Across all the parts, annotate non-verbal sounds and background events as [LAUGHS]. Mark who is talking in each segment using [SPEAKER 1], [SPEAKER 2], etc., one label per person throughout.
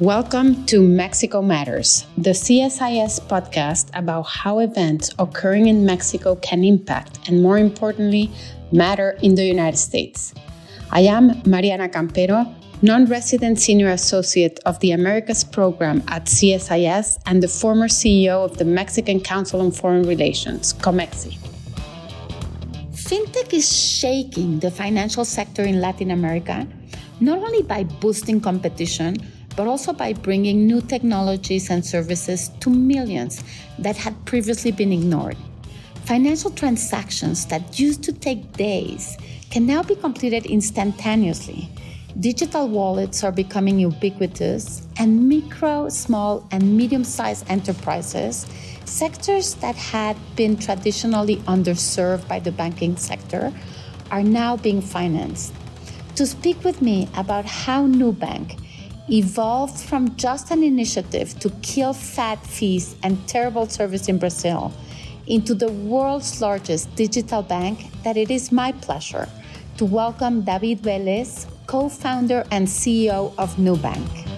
[SPEAKER 1] Welcome to Mexico Matters, the CSIS podcast about how events occurring in Mexico can impact and, more importantly, matter in the United States. I am Mariana Campero, non resident senior associate of the Americas program at CSIS and the former CEO of the Mexican Council on Foreign Relations, COMEXI. Fintech is shaking the financial sector in Latin America, not only by boosting competition but also by bringing new technologies and services to millions that had previously been ignored. Financial transactions that used to take days can now be completed instantaneously. Digital wallets are becoming ubiquitous, and micro, small, and medium sized enterprises, sectors that had been traditionally underserved by the banking sector, are now being financed. To speak with me about how Nubank evolved from just an initiative to kill fat fees and terrible service in Brazil into the world's largest digital bank that it is my pleasure to welcome David Velez, co founder and CEO of Nubank.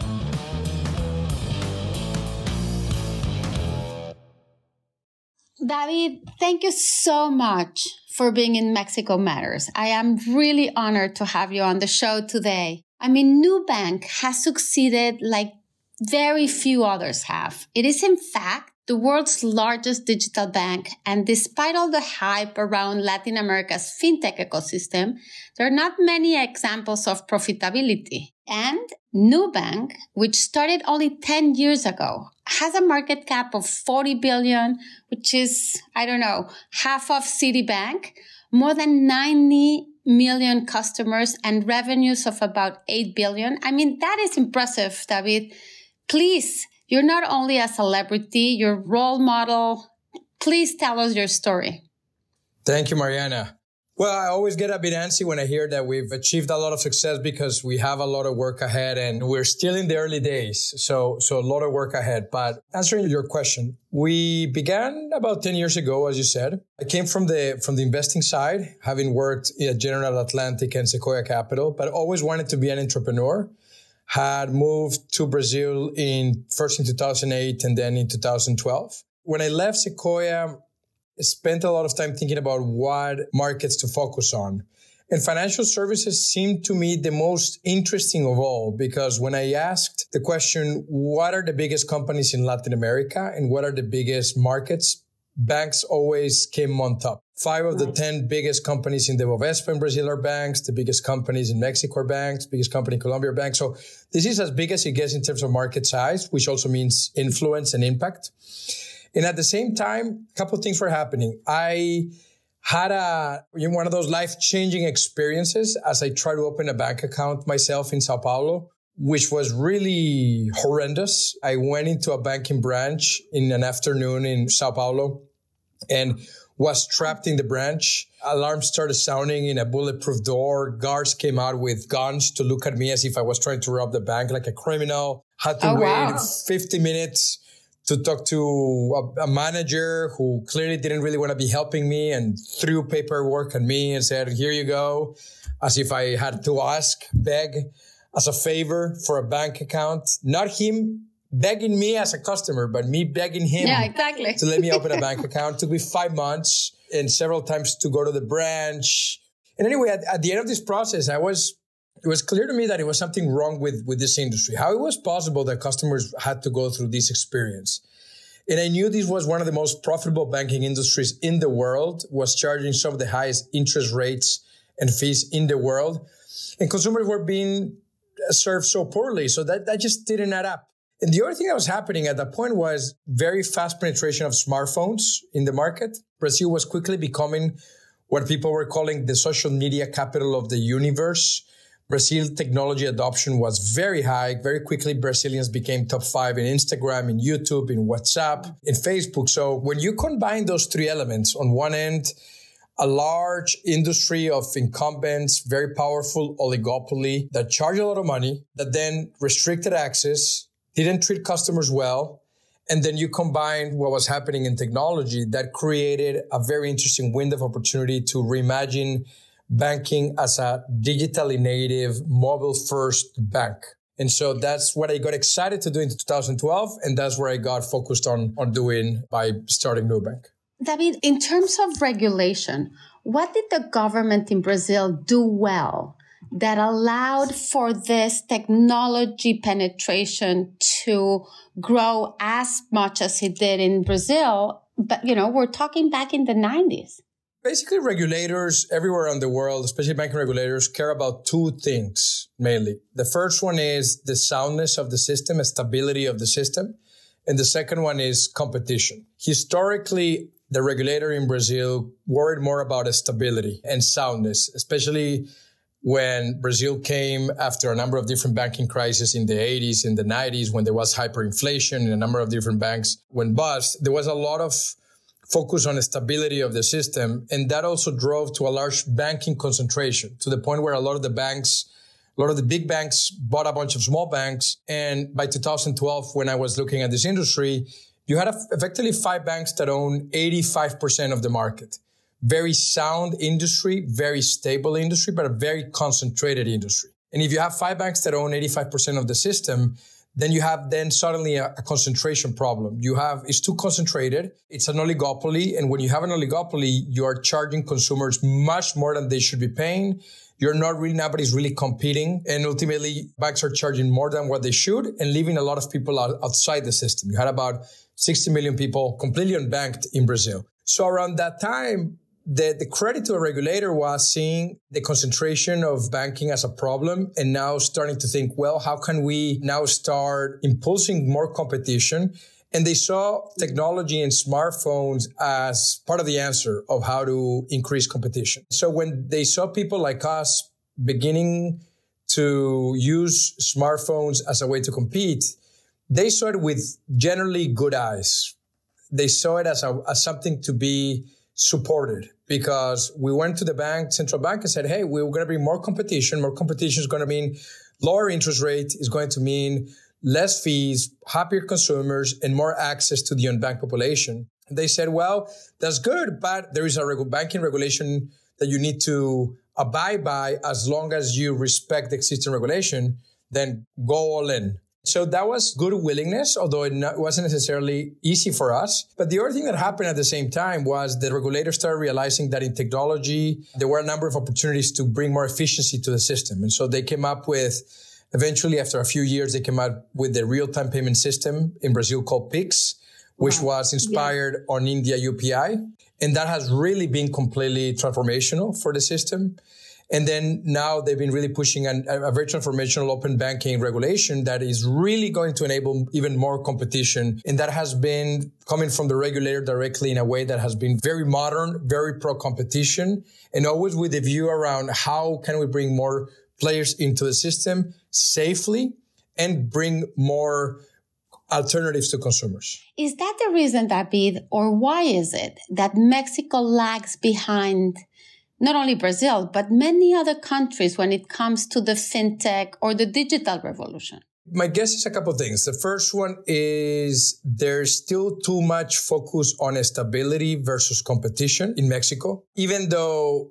[SPEAKER 1] David, thank you so much for being in Mexico Matters. I am really honored to have you on the show today. I mean, Nubank has succeeded like very few others have. It is, in fact, the world's largest digital bank. And despite all the hype around Latin America's fintech ecosystem, there are not many examples of profitability. And Nubank, which started only 10 years ago, has a market cap of 40 billion, which is, I don't know, half of Citibank, more than 90 million customers and revenues of about 8 billion. I mean, that is impressive, David. Please, you're not only a celebrity, you're a role model. Please tell us your story.
[SPEAKER 2] Thank you, Mariana. Well, I always get a bit antsy when I hear that we've achieved a lot of success because we have a lot of work ahead and we're still in the early days. So, so a lot of work ahead. But answering your question, we began about 10 years ago, as you said. I came from the, from the investing side, having worked at General Atlantic and Sequoia Capital, but always wanted to be an entrepreneur. Had moved to Brazil in first in 2008 and then in 2012. When I left Sequoia, spent a lot of time thinking about what markets to focus on. And financial services seemed to me the most interesting of all because when I asked the question, what are the biggest companies in Latin America and what are the biggest markets? Banks always came on top. Five of the 10 biggest companies in the Bovespa in Brazil are banks. The biggest companies in Mexico are banks. Biggest company in Colombia are banks. So this is as big as it gets in terms of market size, which also means influence and impact. And at the same time, a couple of things were happening. I had a one of those life changing experiences as I tried to open a bank account myself in Sao Paulo, which was really horrendous. I went into a banking branch in an afternoon in Sao Paulo and was trapped in the branch. Alarms started sounding in a bulletproof door. Guards came out with guns to look at me as if I was trying to rob the bank like a criminal. Had to oh, wait wow. 50 minutes to talk to a, a, manager who clearly didn't really want to be helping me and threw paperwork at me and said, here you go, as if I had to ask, beg as a favor for a bank account. Not him begging me as a customer, but me begging him
[SPEAKER 1] yeah, exactly.
[SPEAKER 2] to let me open a [LAUGHS] bank account. It took me five months and several times to go to the branch. And anyway, at, at the end of this process, I was it was clear to me that it was something wrong with, with this industry. How it was possible that customers had to go through this experience. And I knew this was one of the most profitable banking industries in the world, was charging some of the highest interest rates and fees in the world. And consumers were being served so poorly. So that, that just didn't add up. And the other thing that was happening at that point was very fast penetration of smartphones in the market. Brazil was quickly becoming what people were calling the social media capital of the universe. Brazil technology adoption was very high. Very quickly, Brazilians became top five in Instagram, in YouTube, in WhatsApp, in Facebook. So when you combine those three elements on one end, a large industry of incumbents, very powerful oligopoly that charge a lot of money, that then restricted access, didn't treat customers well. And then you combine what was happening in technology that created a very interesting window of opportunity to reimagine banking as a digitally native, mobile first bank. And so that's what I got excited to do in 2012. And that's where I got focused on, on doing by starting Nubank.
[SPEAKER 1] David, in terms of regulation, what did the government in Brazil do well that allowed for this technology penetration to grow as much as it did in Brazil? But, you know, we're talking back in the 90s.
[SPEAKER 2] Basically, regulators everywhere in the world, especially banking regulators, care about two things mainly. The first one is the soundness of the system, the stability of the system. And the second one is competition. Historically, the regulator in Brazil worried more about stability and soundness, especially when Brazil came after a number of different banking crises in the 80s, in the 90s, when there was hyperinflation and a number of different banks went bust. There was a lot of focus on the stability of the system. And that also drove to a large banking concentration to the point where a lot of the banks, a lot of the big banks bought a bunch of small banks. And by 2012, when I was looking at this industry, you had effectively five banks that own 85% of the market. Very sound industry, very stable industry, but a very concentrated industry. And if you have five banks that own 85% of the system, then you have then suddenly a, a, concentration problem. You have, it's too concentrated. It's an oligopoly. And when you have an oligopoly, you are charging consumers much more than they should be paying. You're not really, nobody's really competing. And ultimately, banks are charging more than what they should and leaving a lot of people out, outside the system. You had about 60 million people completely unbanked in Brazil. So around that time, the, the credit to a regulator was seeing the concentration of banking as a problem and now starting to think, well, how can we now start impulsing more competition? And they saw technology and smartphones as part of the answer of how to increase competition. So when they saw people like us beginning to use smartphones as a way to compete, they saw it with generally good eyes. They saw it as, a, as something to be supported because we went to the bank, central bank and said, Hey, we're going to bring more competition. More competition is going to mean lower interest rate is going to mean less fees, happier consumers and more access to the unbanked population. And they said, well, that's good, but there is a regu- banking regulation that you need to abide by as long as you respect the existing regulation, then go all in. So that was good willingness, although it wasn't necessarily easy for us. But the other thing that happened at the same time was the regulators started realizing that in technology, there were a number of opportunities to bring more efficiency to the system. And so they came up with, eventually after a few years, they came out with the real-time payment system in Brazil called Pix, which wow. was inspired yeah. on India UPI. And that has really been completely transformational for the system. And then now they've been really pushing an, a very transformational open banking regulation that is really going to enable even more competition. And that has been coming from the regulator directly in a way that has been very modern, very pro competition, and always with the view around how can we bring more players into the system safely and bring more alternatives to consumers.
[SPEAKER 1] Is that the reason, David, or why is it that Mexico lags behind not only Brazil, but many other countries when it comes to the fintech or the digital revolution?
[SPEAKER 2] My guess is a couple of things. The first one is there's still too much focus on stability versus competition in Mexico. Even though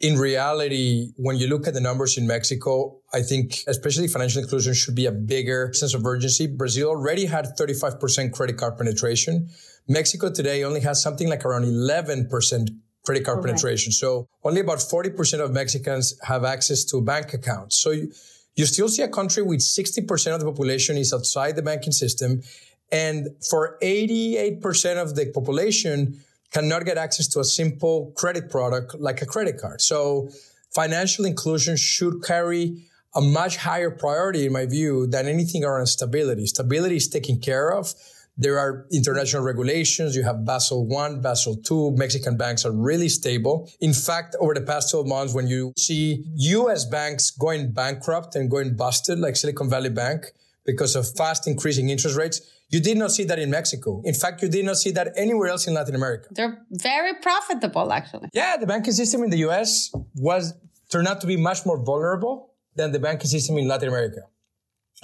[SPEAKER 2] in reality, when you look at the numbers in Mexico, I think especially financial inclusion should be a bigger sense of urgency. Brazil already had 35% credit card penetration. Mexico today only has something like around 11% credit card Correct. penetration. So only about 40% of Mexicans have access to bank accounts. So you, you still see a country with 60% of the population is outside the banking system. And for 88% of the population cannot get access to a simple credit product like a credit card. So financial inclusion should carry a much higher priority in my view than anything around stability. Stability is taken care of. There are international regulations. You have Basel one, Basel two. Mexican banks are really stable. In fact, over the past 12 months, when you see US banks going bankrupt and going busted, like Silicon Valley Bank, because of fast increasing interest rates, you did not see that in Mexico. In fact, you did not see that anywhere else in Latin America.
[SPEAKER 1] They're very profitable, actually.
[SPEAKER 2] Yeah, the banking system in the US was turned out to be much more vulnerable than the banking system in Latin America.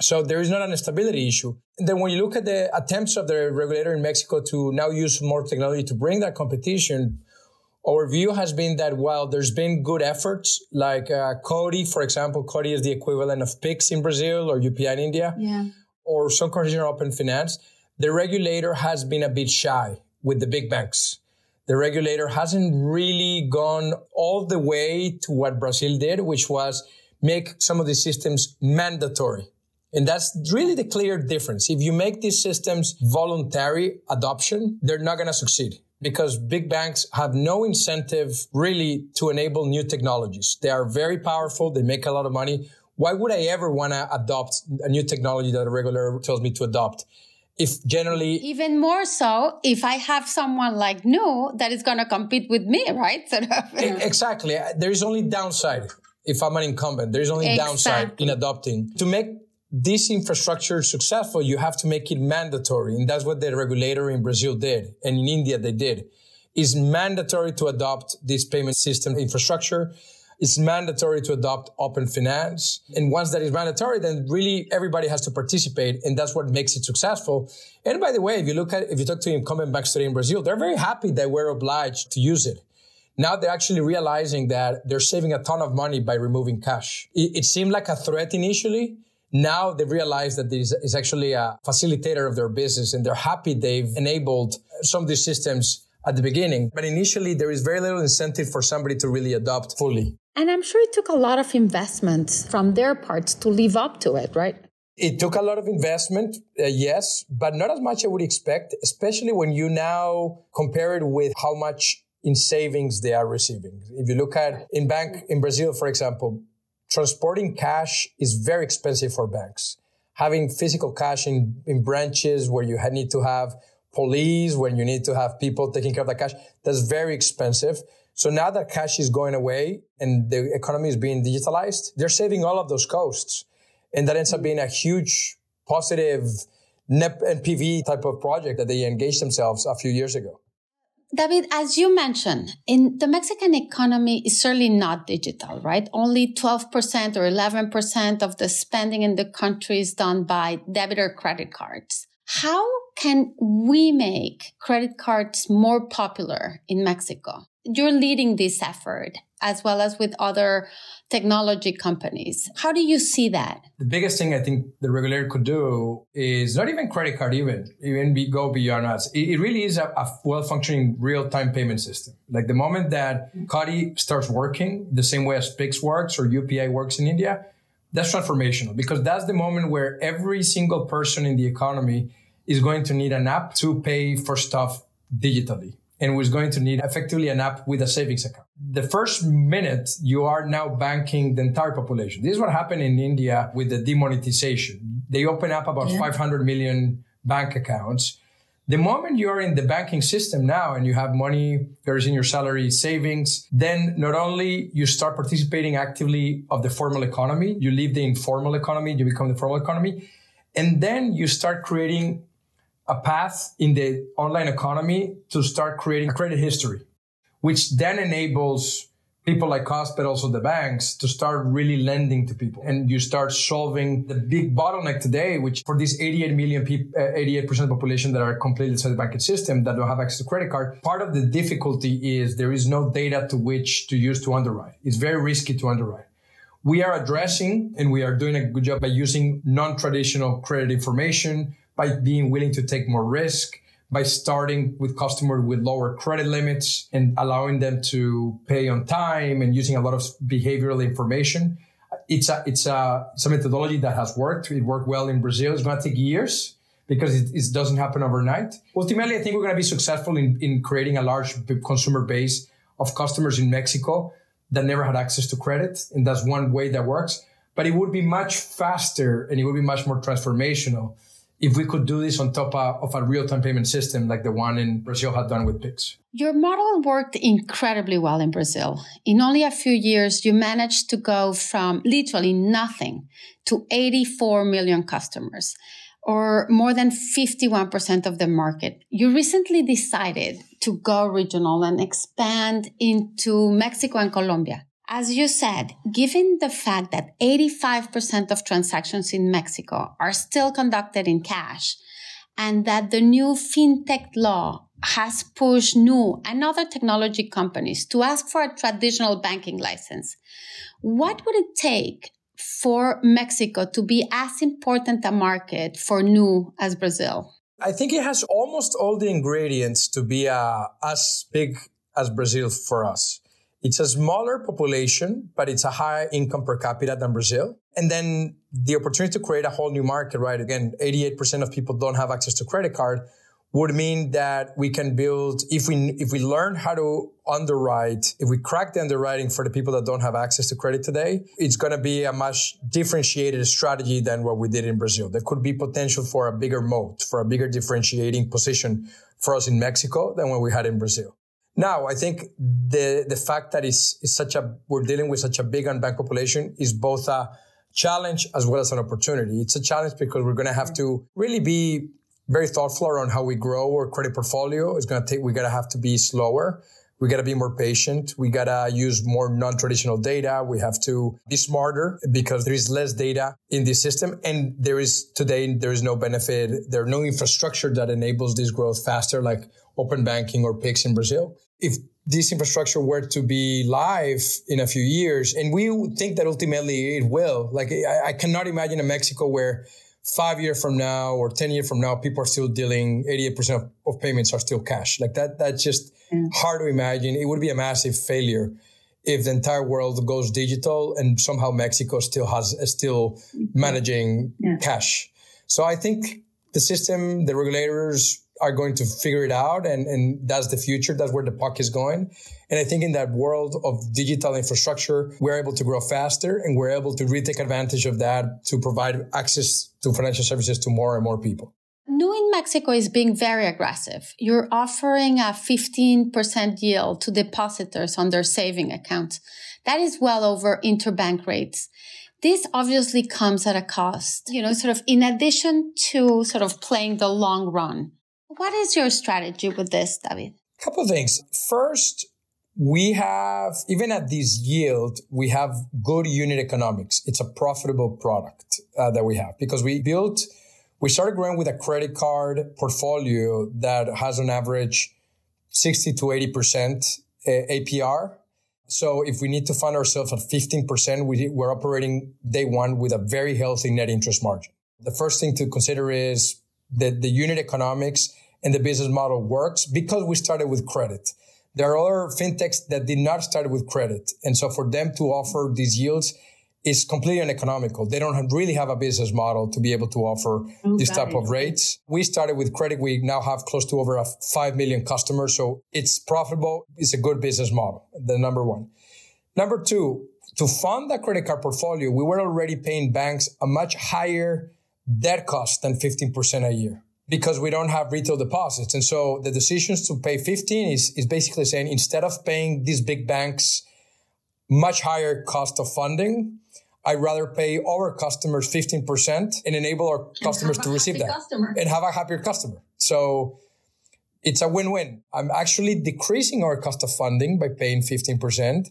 [SPEAKER 2] So there is not an stability issue. And then when you look at the attempts of the regulator in Mexico to now use more technology to bring that competition, our view has been that while there's been good efforts, like uh, CODI, for example, CODI is the equivalent of PIX in Brazil or UPI in India,
[SPEAKER 1] yeah.
[SPEAKER 2] or some conditional open finance, the regulator has been a bit shy with the big banks. The regulator hasn't really gone all the way to what Brazil did, which was make some of these systems mandatory. And that's really the clear difference. If you make these systems voluntary adoption, they're not going to succeed because big banks have no incentive really to enable new technologies. They are very powerful. They make a lot of money. Why would I ever want to adopt a new technology that a regulator tells me to adopt? If generally
[SPEAKER 1] even more so if I have someone like Nu that is going to compete with me, right? [LAUGHS] Sort of.
[SPEAKER 2] Exactly. There is only downside if I'm an incumbent. There is only exactly. downside in adopting. To make this infrastructure successful, you have to make it mandatory. And that's what the regulator in Brazil did. And in India, they did. It's mandatory to adopt this payment system infrastructure. It's mandatory to adopt open finance. And once that is mandatory, then really everybody has to participate. And that's what makes it successful. And by the way, if you look at, if you talk to incumbent banks today in Brazil, they're very happy that we're obliged to use it. Now they're actually realizing that they're saving a ton of money by removing cash. It, it seemed like a threat initially, now they realize that this is actually a facilitator of their business and they're happy they've enabled some of these systems at the beginning. But initially, there is very little incentive for somebody to really adopt fully.
[SPEAKER 1] And I'm sure it took a lot of investments from their parts to live up to it, right?
[SPEAKER 2] It took a lot of investment, uh, yes, but not as much as I would expect, especially when you now compare it with how much in savings they are receiving. If you look at in bank in Brazil, for example, transporting cash is very expensive for banks. Having physical cash in, in branches where you need to have police, when you need to have people taking care of the cash, that's very expensive. So now that cash is going away and the economy is being digitalized, they're saving all of those costs. And that ends up being a huge positive NEP NPV type of project that they engaged themselves a few years ago.
[SPEAKER 1] David, as you mentioned, in the Mexican economy is certainly not digital, right? Only 12% or 11% of the spending in the country is done by debit or credit cards. How can we make credit cards more popular in Mexico? You're leading this effort as well as with other technology companies. How do you see that?
[SPEAKER 2] The biggest thing I think the regulator could do is not even credit card, even even we go beyond us. It, really is a, a well-functioning real-time payment system. Like the moment that CODI starts working the same way as Pix works or UPI works in India, that's transformational because that's the moment where every single person in the economy is going to need an app to pay for stuff digitally and was going to need effectively an app with a savings account. The first minute you are now banking the entire population. This is what happened in India with the demonetization. They open up about yeah. 500 million bank accounts. The moment you're in the banking system now and you have money there's in your salary savings, then not only you start participating actively of the formal economy, you leave the informal economy, you become the formal economy, and then you start creating a path in the online economy to start creating credit history, which then enables people like us, but also the banks to start really lending to people. And you start solving the big bottleneck today, which for this 88 million people, uh, 88% of the population that are completely inside the banking system that don't have access to credit card. Part of the difficulty is there is no data to which to use to underwrite. It's very risky to underwrite. We are addressing and we are doing a good job by using non-traditional credit information, by being willing to take more risk, by starting with customers with lower credit limits and allowing them to pay on time and using a lot of behavioral information. It's a, it's a, it's a methodology that has worked. It worked well in Brazil. It's going to take years because it, it doesn't happen overnight. Ultimately, I think we're going to be successful in, in creating a large consumer base of customers in Mexico that never had access to credit. And that's one way that works. But it would be much faster and it would be much more transformational if we could do this on top of a real-time payment system like the one in Brazil had done with Pix.
[SPEAKER 1] Your model worked incredibly well in Brazil. In only a few years, you managed to go from literally nothing to 84 million customers, or more than 51% of the market. You recently decided to go regional and expand into Mexico and Colombia. As you said, given the fact that 85% of transactions in Mexico are still conducted in cash and that the new fintech law has pushed Nu and other technology companies to ask for a traditional banking license. What would it take for Mexico to be as important a market for Nu as Brazil?
[SPEAKER 2] I think it has almost all the ingredients to be uh, as big as Brazil for us. It's a smaller population, but it's a higher income per capita than Brazil. And then the opportunity to create a whole new market, right? Again, 88% of people don't have access to credit card would mean that we can build if we if we learn how to underwrite if we crack the underwriting for the people that don't have access to credit today it's going to be a much differentiated strategy than what we did in brazil there could be potential for a bigger moat for a bigger differentiating position for us in mexico than what we had in brazil now i think the the fact that it's, it's such a we're dealing with such a big unbanked population is both a challenge as well as an opportunity it's a challenge because we're going to have to really be very thoughtful around how we grow our credit portfolio. It's going to take, we got to have to be slower. We got to be more patient. We got to use more non-traditional data. We have to be smarter because there is less data in the system. And there is today, there is no benefit. There are no infrastructure that enables this growth faster, like open banking or Pix in Brazil. If this infrastructure were to be live in a few years, and we think that ultimately it will, like I, I cannot imagine a Mexico where five years from now or 10 years from now, people are still dealing 88% of, of payments are still cash. Like that, that's just yeah. hard to imagine. It would be a massive failure if the entire world goes digital and somehow Mexico still has, still mm-hmm. managing yeah. cash. So I think the system, the regulators are going to figure it out. And, and that's the future. That's where the puck is going. And I think in that world of digital infrastructure, we're able to grow faster and we're able to really take advantage of that to provide access to financial services to more and more people.
[SPEAKER 1] Nu in Mexico is being very aggressive. You're offering a 15% yield to depositors on their saving accounts. That is well over interbank rates. This obviously comes at a cost, you know, sort of in addition to sort of playing the long run. What is your strategy with this, David?
[SPEAKER 2] A couple of things. First, we have, even at this yield, we have good unit economics. It's a profitable product uh, that we have because we built, we started growing with a credit card portfolio that has on average 60 to 80% uh, APR. So if we need to fund ourselves at 15%, we, we're operating day one with a very healthy net interest margin. The first thing to consider is that the unit economics and the business model works because we started with credit. There are other fintechs that did not start with credit. And so for them to offer these yields is completely uneconomical. They don't have, really have a business model to be able to offer this type of rates. We started with credit. We now have close to over 5 million customers. So it's profitable. It's a good business model. The number one. Number two, to fund the credit card portfolio, we were already paying banks a much higher debt cost than 15% a year because we don't have retail deposits. And so the decisions to pay 15 is, is basically saying instead of paying these big banks much higher cost of funding, I'd rather pay our customers 15% and enable our customers to receive that customer. and have a happier customer. So it's a win-win. I'm actually decreasing our cost of funding by paying 15%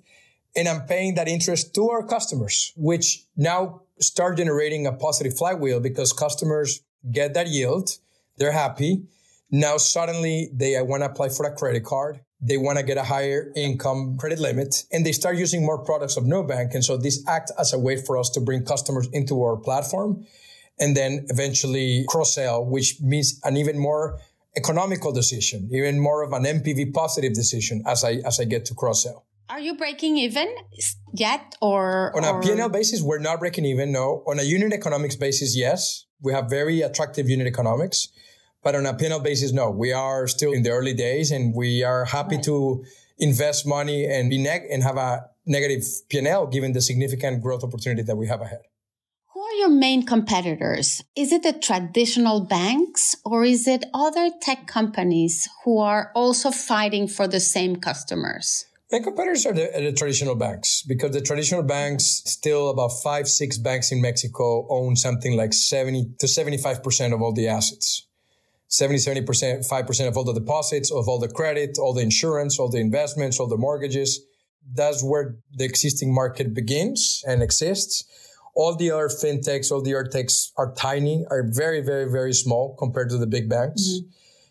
[SPEAKER 2] and I'm paying that interest to our customers, which now start generating a positive flywheel because customers get that yield they're happy. Now suddenly they want to apply for a credit card. They want to get a higher income credit limit and they start using more products of Nubank. And so this acts as a way for us to bring customers into our platform and then eventually cross sell, which means an even more economical decision, even more of an NPV positive decision as I, as I get to cross sell.
[SPEAKER 1] Are you breaking even yet or?
[SPEAKER 2] On
[SPEAKER 1] or...
[SPEAKER 2] a P&L basis, we're not breaking even. No. On a unit economics basis, yes. We have very attractive unit economics. But on a P&L basis, no, we are still in the early days and we are happy right. to invest money and be neg- and have a negative P&L given the significant growth opportunity that we have ahead.
[SPEAKER 1] Who are your main competitors? Is it the traditional banks or is it other tech companies who are also fighting for the same customers?
[SPEAKER 2] My competitors are the, the, traditional banks because the traditional banks still about five, six banks in Mexico own something like 70 to 75% of all the assets. 70, 70%, 5% of all the deposits, of all the credit, all the insurance, all the investments, all the mortgages. That's where the existing market begins and exists. All the other fintechs, all the other techs are tiny, are very, very, very small compared to the big banks. Mm-hmm.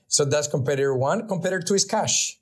[SPEAKER 2] So that's competitor one. Competitor two is cash.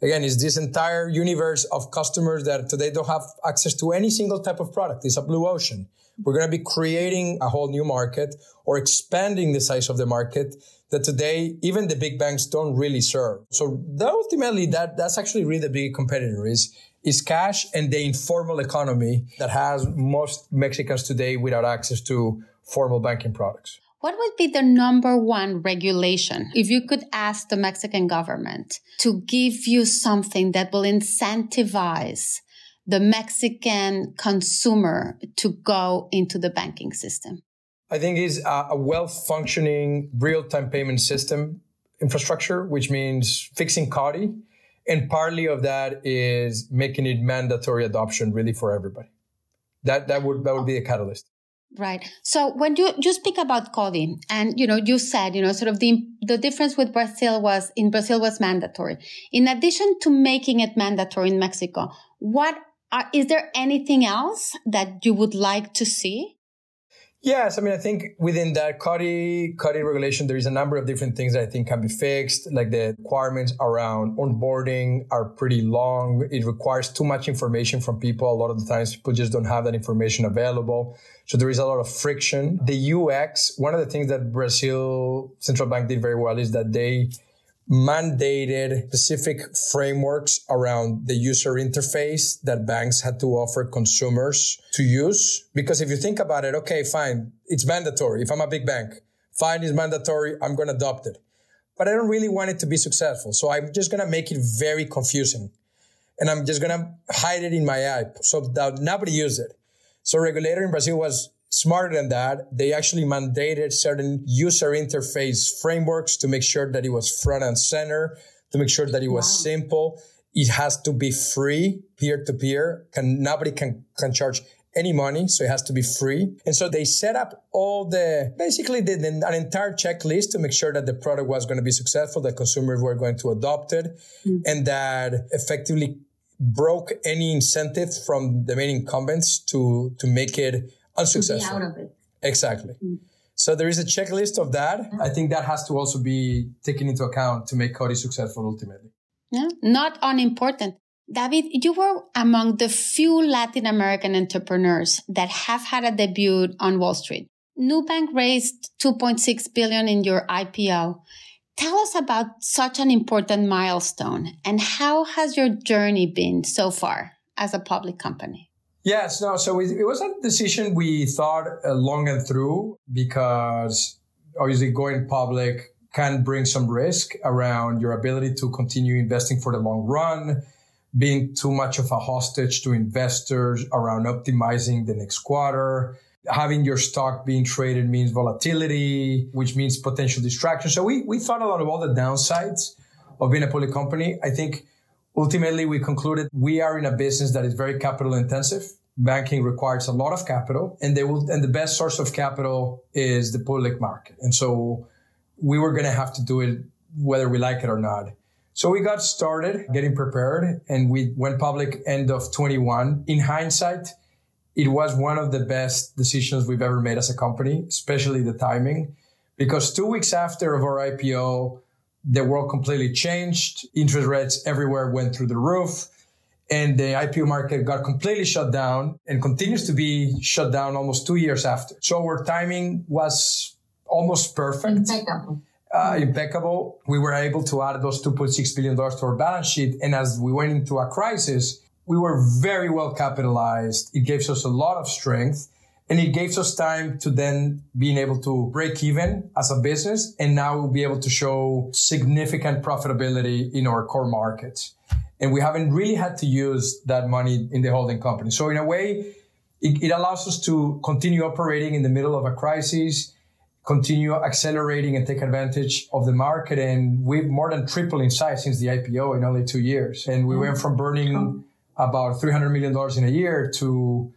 [SPEAKER 2] Again, it's this entire universe of customers that today don't have access to any single type of product. It's a blue ocean. We're going to be creating a whole new market or expanding the size of the market that today even the big banks don't really serve. So that ultimately that that's actually really the big competitor is is cash and the informal economy that has most Mexicans today without access to formal banking products.
[SPEAKER 1] What would be the number one regulation if you could ask the Mexican government to give you something that will incentivize the Mexican consumer to go into the banking system?
[SPEAKER 2] I think is a, well functioning real time payment system infrastructure, which means fixing CoDi. And partly of that is making it mandatory adoption really for everybody. That, that would, that would be a catalyst.
[SPEAKER 1] Right. So when you, you speak about CoDi and, you know, you said, you know, sort of the, the difference with Brazil was in Brazil was mandatory. In addition to making it mandatory in Mexico, what are, is there anything else that you would like to see?
[SPEAKER 2] Yes, I mean, I think within that CoDi, CoDi regulation, there is a number of different things that I think can be fixed. Like the requirements around onboarding are pretty long. It requires too much information from people. A lot of the times people just don't have that information available. So there is a lot of friction. The UX, one of the things that Brazil Central Bank did very well is that they mandated specific frameworks around the user interface that banks had to offer consumers to use. Because if you think about it, okay, fine, it's mandatory. If I'm a big bank, fine is mandatory. I'm going to adopt it. But I don't really want it to be successful. So I'm just going to make it very confusing. And I'm just going to hide it in my app so that nobody use it. So regulator in Brazil was smarter than that. They actually mandated certain user interface frameworks to make sure that it was front and center, to make sure that it was wow. simple. It has to be free, peer to peer. Can nobody can can charge any money, so it has to be free. And so they set up all the basically the, the, an entire checklist to make sure that the product was going to be successful, that consumers were going to adopt it, mm. and that effectively broke any incentive from the main incumbents to to make it unsuccessful.
[SPEAKER 1] out of it.
[SPEAKER 2] Exactly. Mm. So there is a checklist of that. Yeah. I think that has to also be taken into account to make CoDi successful ultimately.
[SPEAKER 1] Yeah, not unimportant. David, you were among the few Latin American entrepreneurs that have had a debut on Wall Street. Nubank raised 2.6 billion in your IPO. Tell us about such an important milestone and how has your journey been so far as a public company?
[SPEAKER 2] Yes, no. So it, it was a decision we thought uh, long and through because obviously going public can bring some risk around your ability to continue investing for the long run, being too much of a hostage to investors around optimizing the next quarter. Having your stock being traded means volatility, which means potential distraction. So we, we thought a lot of all the downsides of being a public company. I think ultimately we concluded we are in a business that is very capital intensive banking requires a lot of capital and they will and the best source of capital is the public market. And so we were going to have to do it whether we like it or not. So we got started getting prepared and we went public end of 21 in hindsight it was one of the best decisions we've ever made as a company especially the timing because two weeks after of our ipo the world completely changed. Interest rates everywhere went through the roof and the IPO market got completely shut down and continues to be shut down almost two years after. So our timing was almost perfect.
[SPEAKER 1] Impeccable.
[SPEAKER 2] Uh, impeccable. We were able to add those $2.6 billion to our balance sheet. And as we went into a crisis, we were very well capitalized. It gave us a lot of strength and it gave us time to then being able to break even as a business. And now we'll be able to show significant profitability in our core markets and we haven't really had to use that money in the holding company. So in a way, it, it, allows us to continue operating in the middle of a crisis, continue accelerating and take advantage of the market. And we've more than tripled in size since the IPO in only two years. And we mm-hmm. went from burning about $300 million in a year to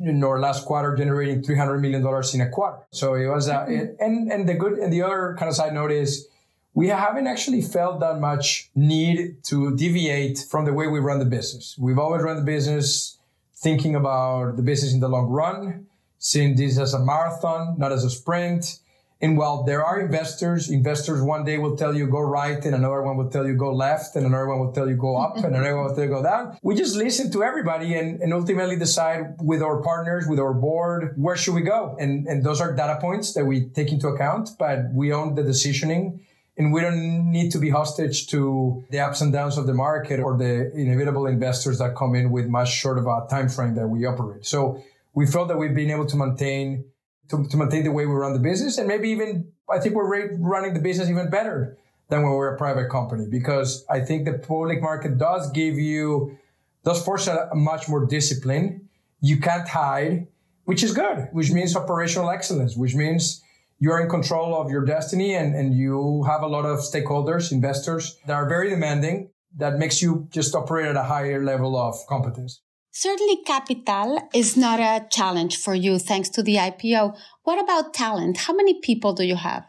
[SPEAKER 2] in our last quarter generating $300 million in a quarter. So it was, uh, it, and, and the good, and the other kind of side note is, we haven't actually felt that much need to deviate from the way we run the business. We've always run the business thinking about the business in the long run, seeing this as a marathon, not as a sprint. And while there are investors, investors one day will tell you go right and another one will tell you go left and another one will tell you go up and another one will tell you go down. We just listen to everybody and, and ultimately decide with our partners, with our board, where should we go? And, and those are data points that we take into account, but we own the decisioning and we don't need to be hostage to the ups and downs of the market or the inevitable investors that come in with much short of a time frame that we operate. So we felt that we've been able to maintain to, to maintain the way we run the business. And maybe even, I think we're running the business even better than when we're a private company because I think the public market does give you, does force a, a much more discipline. You can't hide, which is good, which means operational excellence, which means you're in control of your destiny and, and you have a lot of stakeholders, investors that are very demanding that makes you just operate at a higher level of competence.
[SPEAKER 1] Certainly, capital is not a challenge for you thanks to the IPO. What about talent? How many people do you have?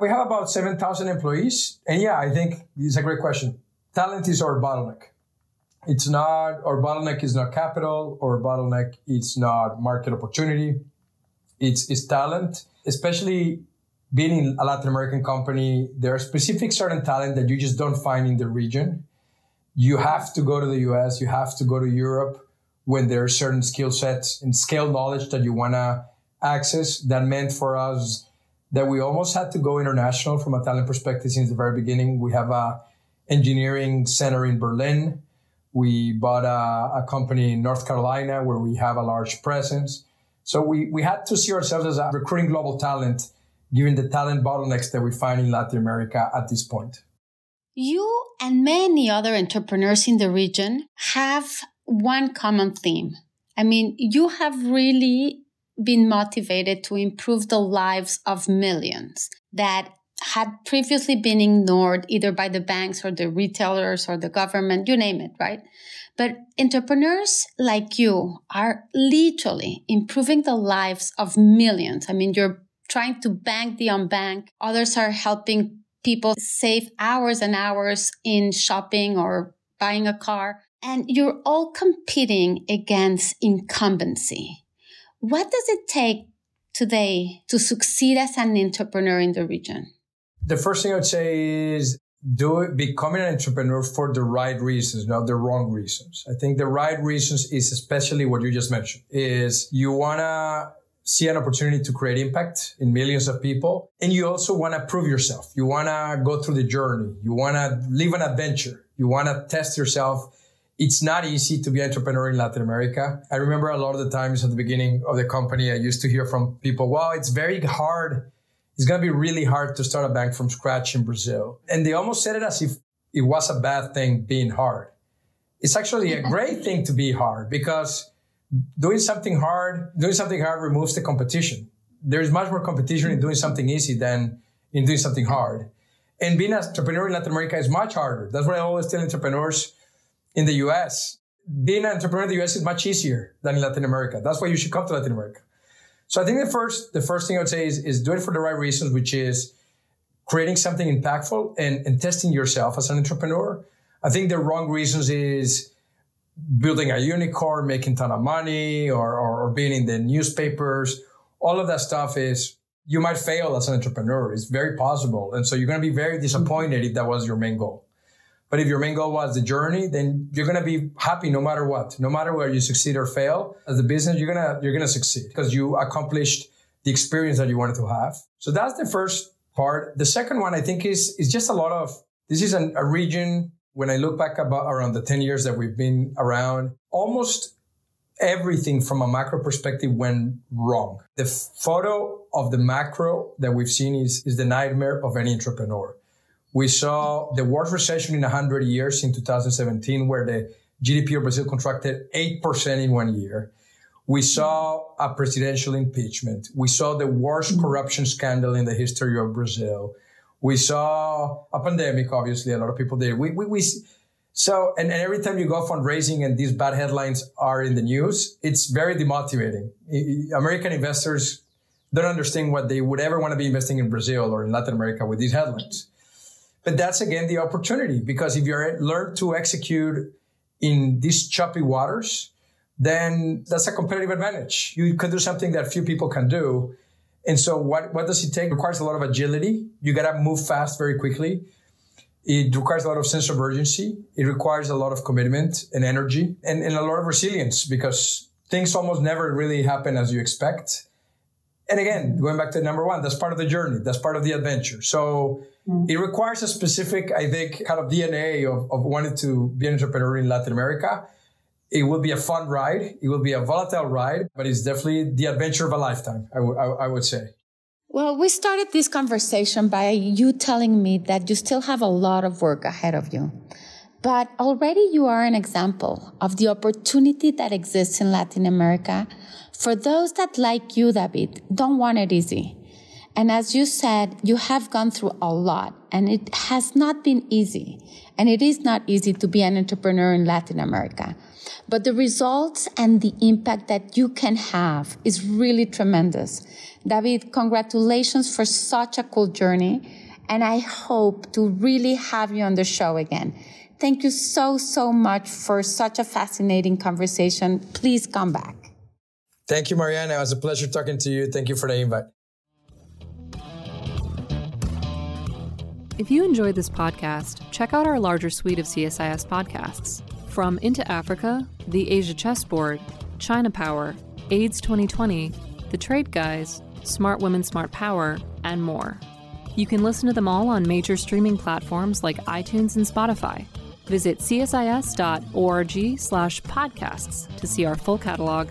[SPEAKER 2] We have about 7,000 employees. And yeah, I think it's a great question. Talent is our bottleneck. It's not, our bottleneck is not capital, or bottleneck it's not market opportunity. It's, it's talent, especially being in a Latin American company. There are specific certain talent that you just don't find in the region. You have to go to the US, you have to go to Europe when there are certain skill sets and scale knowledge that you want to access. That meant for us that we almost had to go international from a talent perspective since the very beginning. We have a engineering center in Berlin. We bought a, a company in North Carolina where we have a large presence. So we, we had to see ourselves as a recruiting global talent, given the talent bottlenecks that we find in Latin America at this point.
[SPEAKER 1] You and many other entrepreneurs in the region have one common theme. I mean, you have really been motivated to improve the lives of millions that had previously been ignored either by the banks or the retailers or the government, you name it, right? But entrepreneurs like you are literally improving the lives of millions. I mean, you're trying to bank the unbanked. Others are helping people save hours and hours in shopping or buying a car and you're all competing against incumbency. What does it take today to succeed as an entrepreneur in the region?
[SPEAKER 2] The first thing I would say is do it, becoming an entrepreneur for the right reasons, not the wrong reasons. I think the right reasons is especially what you just mentioned is you want to see an opportunity to create impact in millions of people. And you also want to prove yourself. You want to go through the journey. You want to live an adventure. You want to test yourself it's not easy to be an entrepreneur in Latin America. I remember a lot of the times at the beginning of the company, I used to hear from people, well, it's very hard. It's going to be really hard to start a bank from scratch in Brazil. And they almost said it as if it was a bad thing being hard. It's actually a great thing to be hard because doing something hard, doing something hard removes the competition. There's much more competition in doing something easy than in doing something hard. And being an entrepreneur in Latin America is much harder. That's what I always tell entrepreneurs in the US, being an entrepreneur in the US is much easier than in Latin America. That's why you should come to Latin America. So I think the first, the first thing I would say is, is do it for the right reasons, which is creating something impactful and, and testing yourself as an entrepreneur. I think the wrong reasons is building a unicorn, making ton of money or, or, or being in the newspapers. All of that stuff is you might fail as an entrepreneur. It's very possible. And so you're going to be very disappointed if that was your main goal. But if your main goal was the journey, then you're to be happy no matter what. No matter where you succeed or fail as a business, you're to, you're to succeed because you accomplished the experience that you wanted to have. So that's the first part. The second one I think is, is just a lot of, this is an, a region when I look back about around the 10 years that we've been around, almost everything from a macro perspective went wrong. The photo of the macro that we've seen is, is the nightmare of any entrepreneur. We saw the worst recession in 100 years in 2017, where the GDP of Brazil contracted 8% in one year. We saw a presidential impeachment. We saw the worst mm-hmm. corruption scandal in the history of Brazil. We saw a pandemic, obviously, a lot of people did. We, we, we so, and, and every time you go fundraising and these bad headlines are in the news, it's very demotivating. American investors don't understand what they would ever want to be investing in Brazil or in Latin America with these headlines. But that's again the opportunity because if you learn to execute in these choppy waters, then that's a competitive advantage. You can do something that few people can do. And so what, what does it take? It requires a lot of agility. You got to move fast very quickly. It requires a lot of sense of urgency. It requires a lot of commitment and energy and, and a lot of resilience because things almost never really happen as you expect. And again, going back to number one, that's part of the journey. That's part of the adventure. So mm. it requires a specific, I think, kind of DNA of, of wanting to be an entrepreneur in Latin America. It will be a fun ride. It will be a volatile ride, but it's definitely the adventure of a lifetime, I, w- I, I would say.
[SPEAKER 1] Well, we started this conversation by you telling me that you still have a lot of work ahead of you. But already you are an example of the opportunity that exists in Latin America for those that, like you, David, don't want it easy. And as you said, you have gone through a lot and it has not been easy. And it is not easy to be an entrepreneur in Latin America. But the results and the impact that you can have is really tremendous. David, congratulations for such a cool journey. And I hope to really have you on the show again. Thank you so, so much for such a fascinating conversation. Please come back.
[SPEAKER 2] Thank you, Mariana. It was a pleasure talking to you. Thank you for the invite.
[SPEAKER 3] If you enjoyed this podcast, check out our larger suite of CSIS podcasts. From Into Africa, The Asia Chessboard, China Power, AIDS 2020, The Trade Guys, Smart Women, Smart Power, and more. You can listen to them all on major streaming platforms like iTunes and Spotify. Visit csis.org slash podcasts to see our full catalog